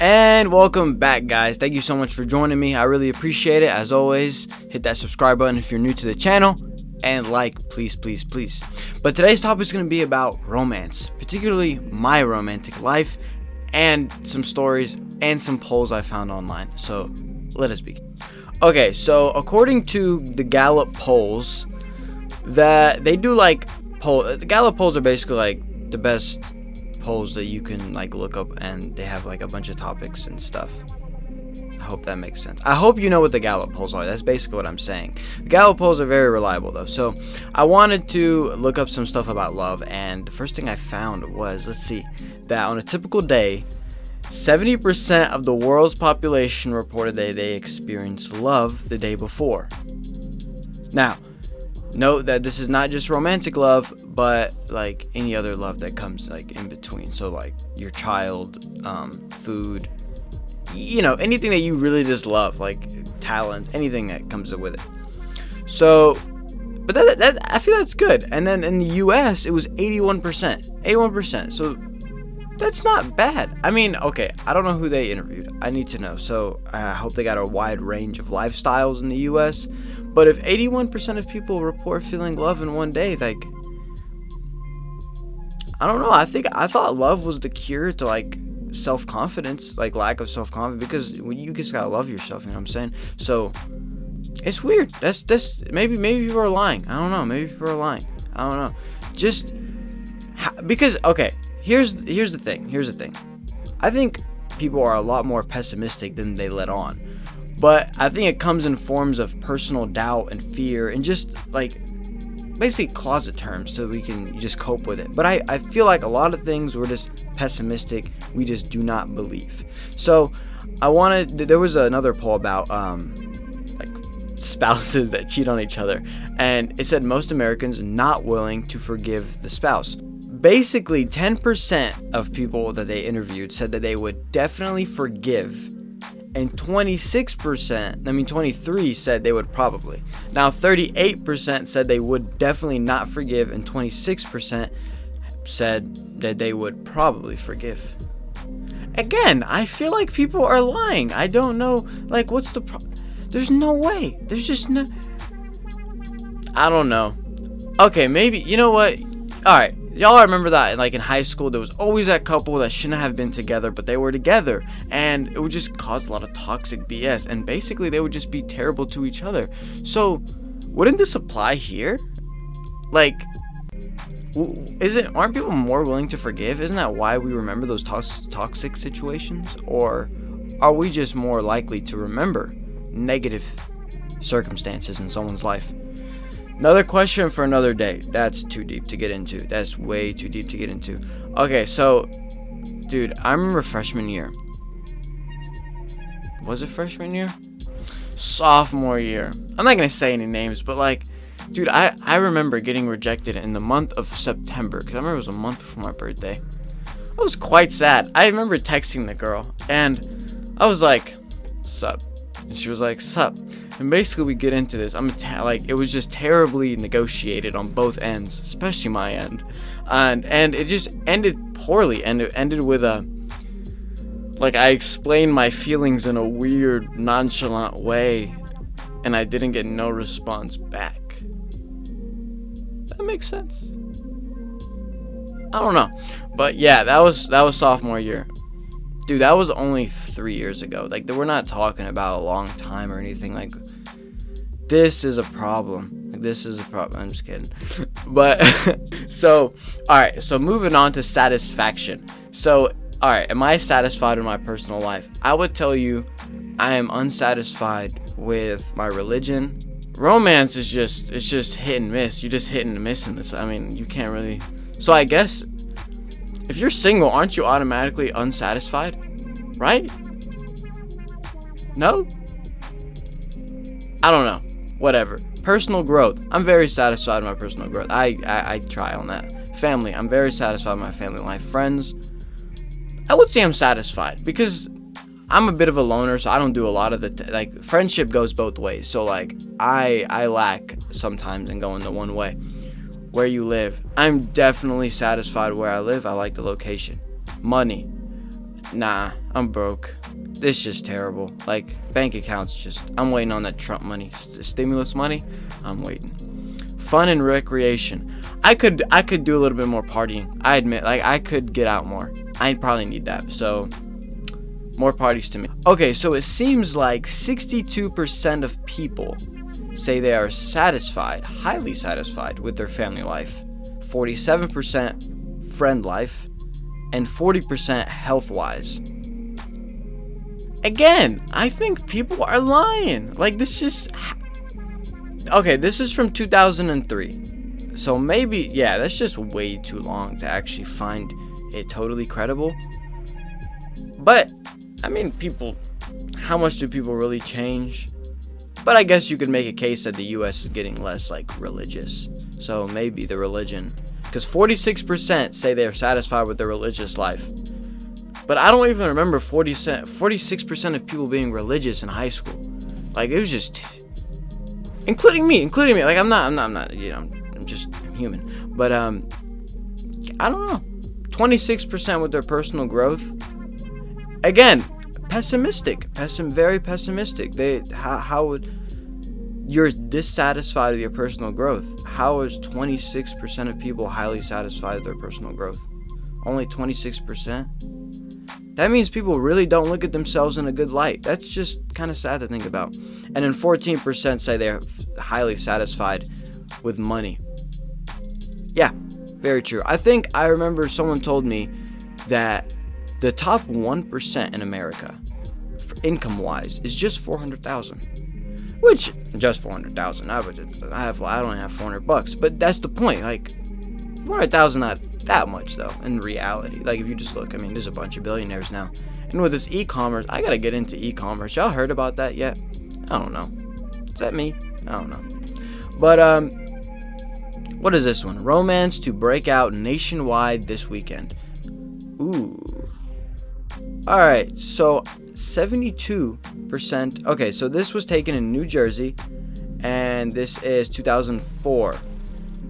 And welcome back, guys. Thank you so much for joining me. I really appreciate it. As always, hit that subscribe button if you're new to the channel and like, please, please, please. But today's topic is going to be about romance, particularly my romantic life, and some stories and some polls I found online. So let us begin. Okay, so according to the Gallup polls, that they do like poll. The Gallup polls are basically like the best polls that you can like look up, and they have like a bunch of topics and stuff. I hope that makes sense. I hope you know what the Gallup polls are. That's basically what I'm saying. The Gallup polls are very reliable though. So I wanted to look up some stuff about love, and the first thing I found was let's see, that on a typical day, 70% of the world's population reported that they experienced love the day before. Now, note that this is not just romantic love, but like any other love that comes like in between. So like your child, um, food, you know, anything that you really just love, like talent, anything that comes with it. So, but that, that I feel that's good. And then in the U.S., it was 81%, 81%. So that's not bad. I mean, okay, I don't know who they interviewed. I need to know. So I hope they got a wide range of lifestyles in the US. But if 81% of people report feeling love in one day, like, I don't know. I think I thought love was the cure to like self confidence, like lack of self confidence, because you just gotta love yourself. You know what I'm saying? So it's weird. That's that's maybe maybe people are lying. I don't know. Maybe people are lying. I don't know. Just because okay, here's here's the thing. Here's the thing. I think people are a lot more pessimistic than they let on. But I think it comes in forms of personal doubt and fear and just like basically closet terms so we can just cope with it. But I, I feel like a lot of things we're just pessimistic. We just do not believe. So I wanted there was another poll about um like spouses that cheat on each other and it said most Americans not willing to forgive the spouse basically 10% of people that they interviewed said that they would definitely forgive and 26% i mean 23 said they would probably. Now 38% said they would definitely not forgive and 26% said that they would probably forgive. Again i feel like people are lying. I don't know like what's the pro- there's no way. There's just no i don't know. Okay maybe you know what? All right y'all remember that like in high school there was always that couple that shouldn't have been together but they were together. And it would just cause a lot of toxic bs and basically they would just be terrible to each other. So wouldn't this apply here? Like isn't aren't people more willing to forgive? Isn't that why we remember those to- toxic situations? Or are we just more likely to remember negative circumstances in someone's life Another question for another day. That's too deep to get into. That's way too deep to get into. Okay, so, dude, I remember freshman year. Was it freshman year? Sophomore year. I'm not gonna say any names, but like, dude, I, I remember getting rejected in the month of September, because I remember it was a month before my birthday. I was quite sad. I remember texting the girl, and I was like, sup? And she was like, sup? And basically, we get into this. I'm ta- like, it was just terribly negotiated on both ends, especially my end, and and it just ended poorly. And it ended with a like I explained my feelings in a weird, nonchalant way, and I didn't get no response back. That makes sense. I don't know, but yeah, that was that was sophomore year dude, that was only three years ago. Like, we're not talking about a long time or anything. Like, this is a problem. Like, this is a problem. I'm just kidding. but, so, all right. So, moving on to satisfaction. So, all right. Am I satisfied in my personal life? I would tell you I am unsatisfied with my religion. Romance is just, it's just hit and miss. You're just hitting and missing this. I mean, you can't really. So, I guess if you're single, aren't you automatically unsatisfied? Right? No? I don't know. Whatever. Personal growth. I'm very satisfied with my personal growth. I, I, I try on that. Family. I'm very satisfied with my family life. Friends. I would say I'm satisfied because I'm a bit of a loner, so I don't do a lot of the t- like friendship goes both ways. So like I I lack sometimes in going the one way where you live. I'm definitely satisfied where I live. I like the location. Money. Nah, I'm broke. This is just terrible. Like bank accounts, just I'm waiting on that Trump money, St- stimulus money. I'm waiting. Fun and recreation. I could I could do a little bit more partying. I admit, like I could get out more. I probably need that. So more parties to me. Okay, so it seems like 62% of people say they are satisfied, highly satisfied with their family life. 47% friend life and 40% health wise. Again, I think people are lying. Like this is Okay, this is from 2003. So maybe yeah, that's just way too long to actually find it totally credible. But I mean, people how much do people really change? But I guess you could make a case that the US is getting less like religious. So maybe the religion because 46% say they are satisfied with their religious life. But I don't even remember 40 46% of people being religious in high school. Like it was just including me, including me. Like I'm not I'm not I'm not, you know, I'm just I'm human. But um I don't know. 26% with their personal growth. Again, pessimistic. Pessim very pessimistic. They how, how would you're dissatisfied with your personal growth. How is 26% of people highly satisfied with their personal growth? Only 26%? That means people really don't look at themselves in a good light. That's just kind of sad to think about. And then 14% say they're highly satisfied with money. Yeah, very true. I think I remember someone told me that the top 1% in America, income wise, is just 400,000. Which, just 400,000. I, I, have, I don't have 400 bucks. But that's the point. Like, 400,000 not that much though in reality. Like if you just look, I mean, there's a bunch of billionaires now. And with this e-commerce, I gotta get into e-commerce. Y'all heard about that yet? I don't know. Is that me? I don't know. But um, what is this one? Romance to break out nationwide this weekend. Ooh. All right. So 72%. Okay, so this was taken in New Jersey, and this is 2004.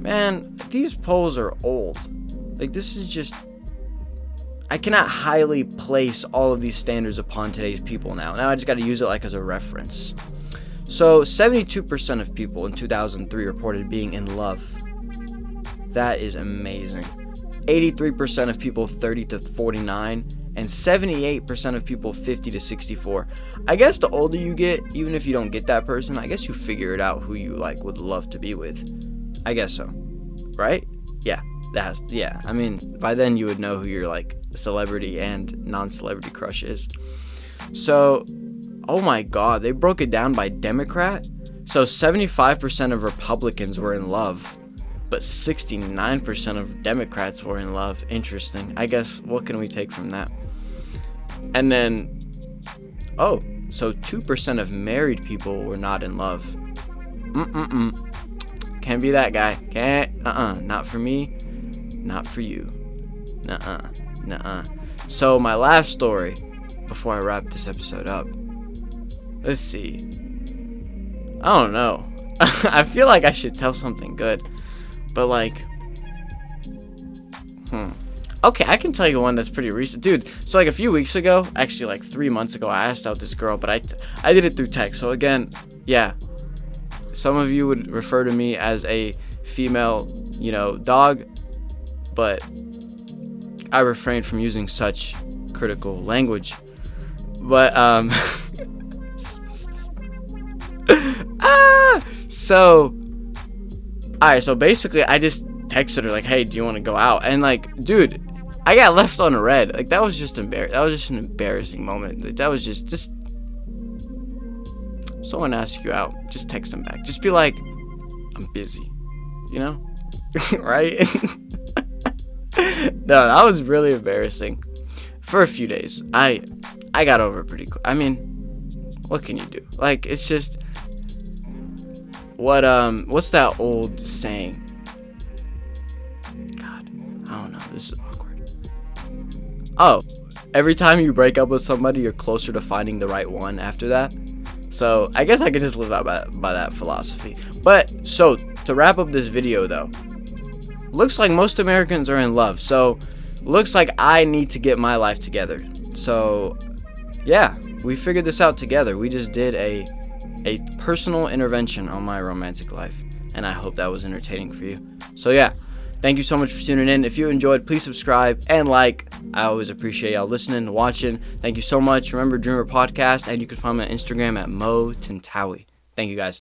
Man, these polls are old. Like, this is just. I cannot highly place all of these standards upon today's people now. Now I just got to use it like as a reference. So, 72% of people in 2003 reported being in love. That is amazing. 83% of people 30 to 49 and 78% of people 50 to 64. I guess the older you get, even if you don't get that person, I guess you figure it out who you like would love to be with. I guess so. Right? Yeah. That has, yeah. I mean, by then you would know who your like celebrity and non-celebrity crush is. So, oh my god, they broke it down by Democrat. So 75% of Republicans were in love, but 69% of Democrats were in love. Interesting. I guess what can we take from that? And then oh, so 2% of married people were not in love. Mm-mm-mm. Can't be that guy. Can't. Uh-uh. Not for me not for you. Nuh-uh. Nuh-uh. So my last story, before I wrap this episode up. Let's see. I don't know. I feel like I should tell something good. But like Hmm. Okay, I can tell you one that's pretty recent. Dude, so like a few weeks ago, actually like 3 months ago, I asked out this girl, but I I did it through text. So again, yeah. Some of you would refer to me as a female, you know, dog but I refrain from using such critical language. But um ah so all right so basically i just texted her like hey do you want to go out? And like dude i got left on read. Like that was just embarrassing that was just an embarrassing moment. Like, that was just just someone asks you out just text them back. Just be like i'm busy you know? Right no, that was really embarrassing. For a few days, I I got over pretty quick. I mean, what can you do? Like, it's just what um what's that old saying? God, I don't know. This is awkward. Oh, every time you break up with somebody, you're closer to finding the right one after that. So I guess I could just live out by, by that philosophy. But so to wrap up this video though, looks like most Americans are in love. So, looks like I need to get my life together. So, yeah, we figured this out together. We just did a a personal intervention on my romantic life, and I hope that was entertaining for you. So yeah, thank you so much for tuning in. If you enjoyed, please subscribe and like. I always appreciate y'all listening, and watching. Thank you so much. Remember Dreamer Podcast, and you can find me on Instagram at Mo Tintawi. Thank you guys.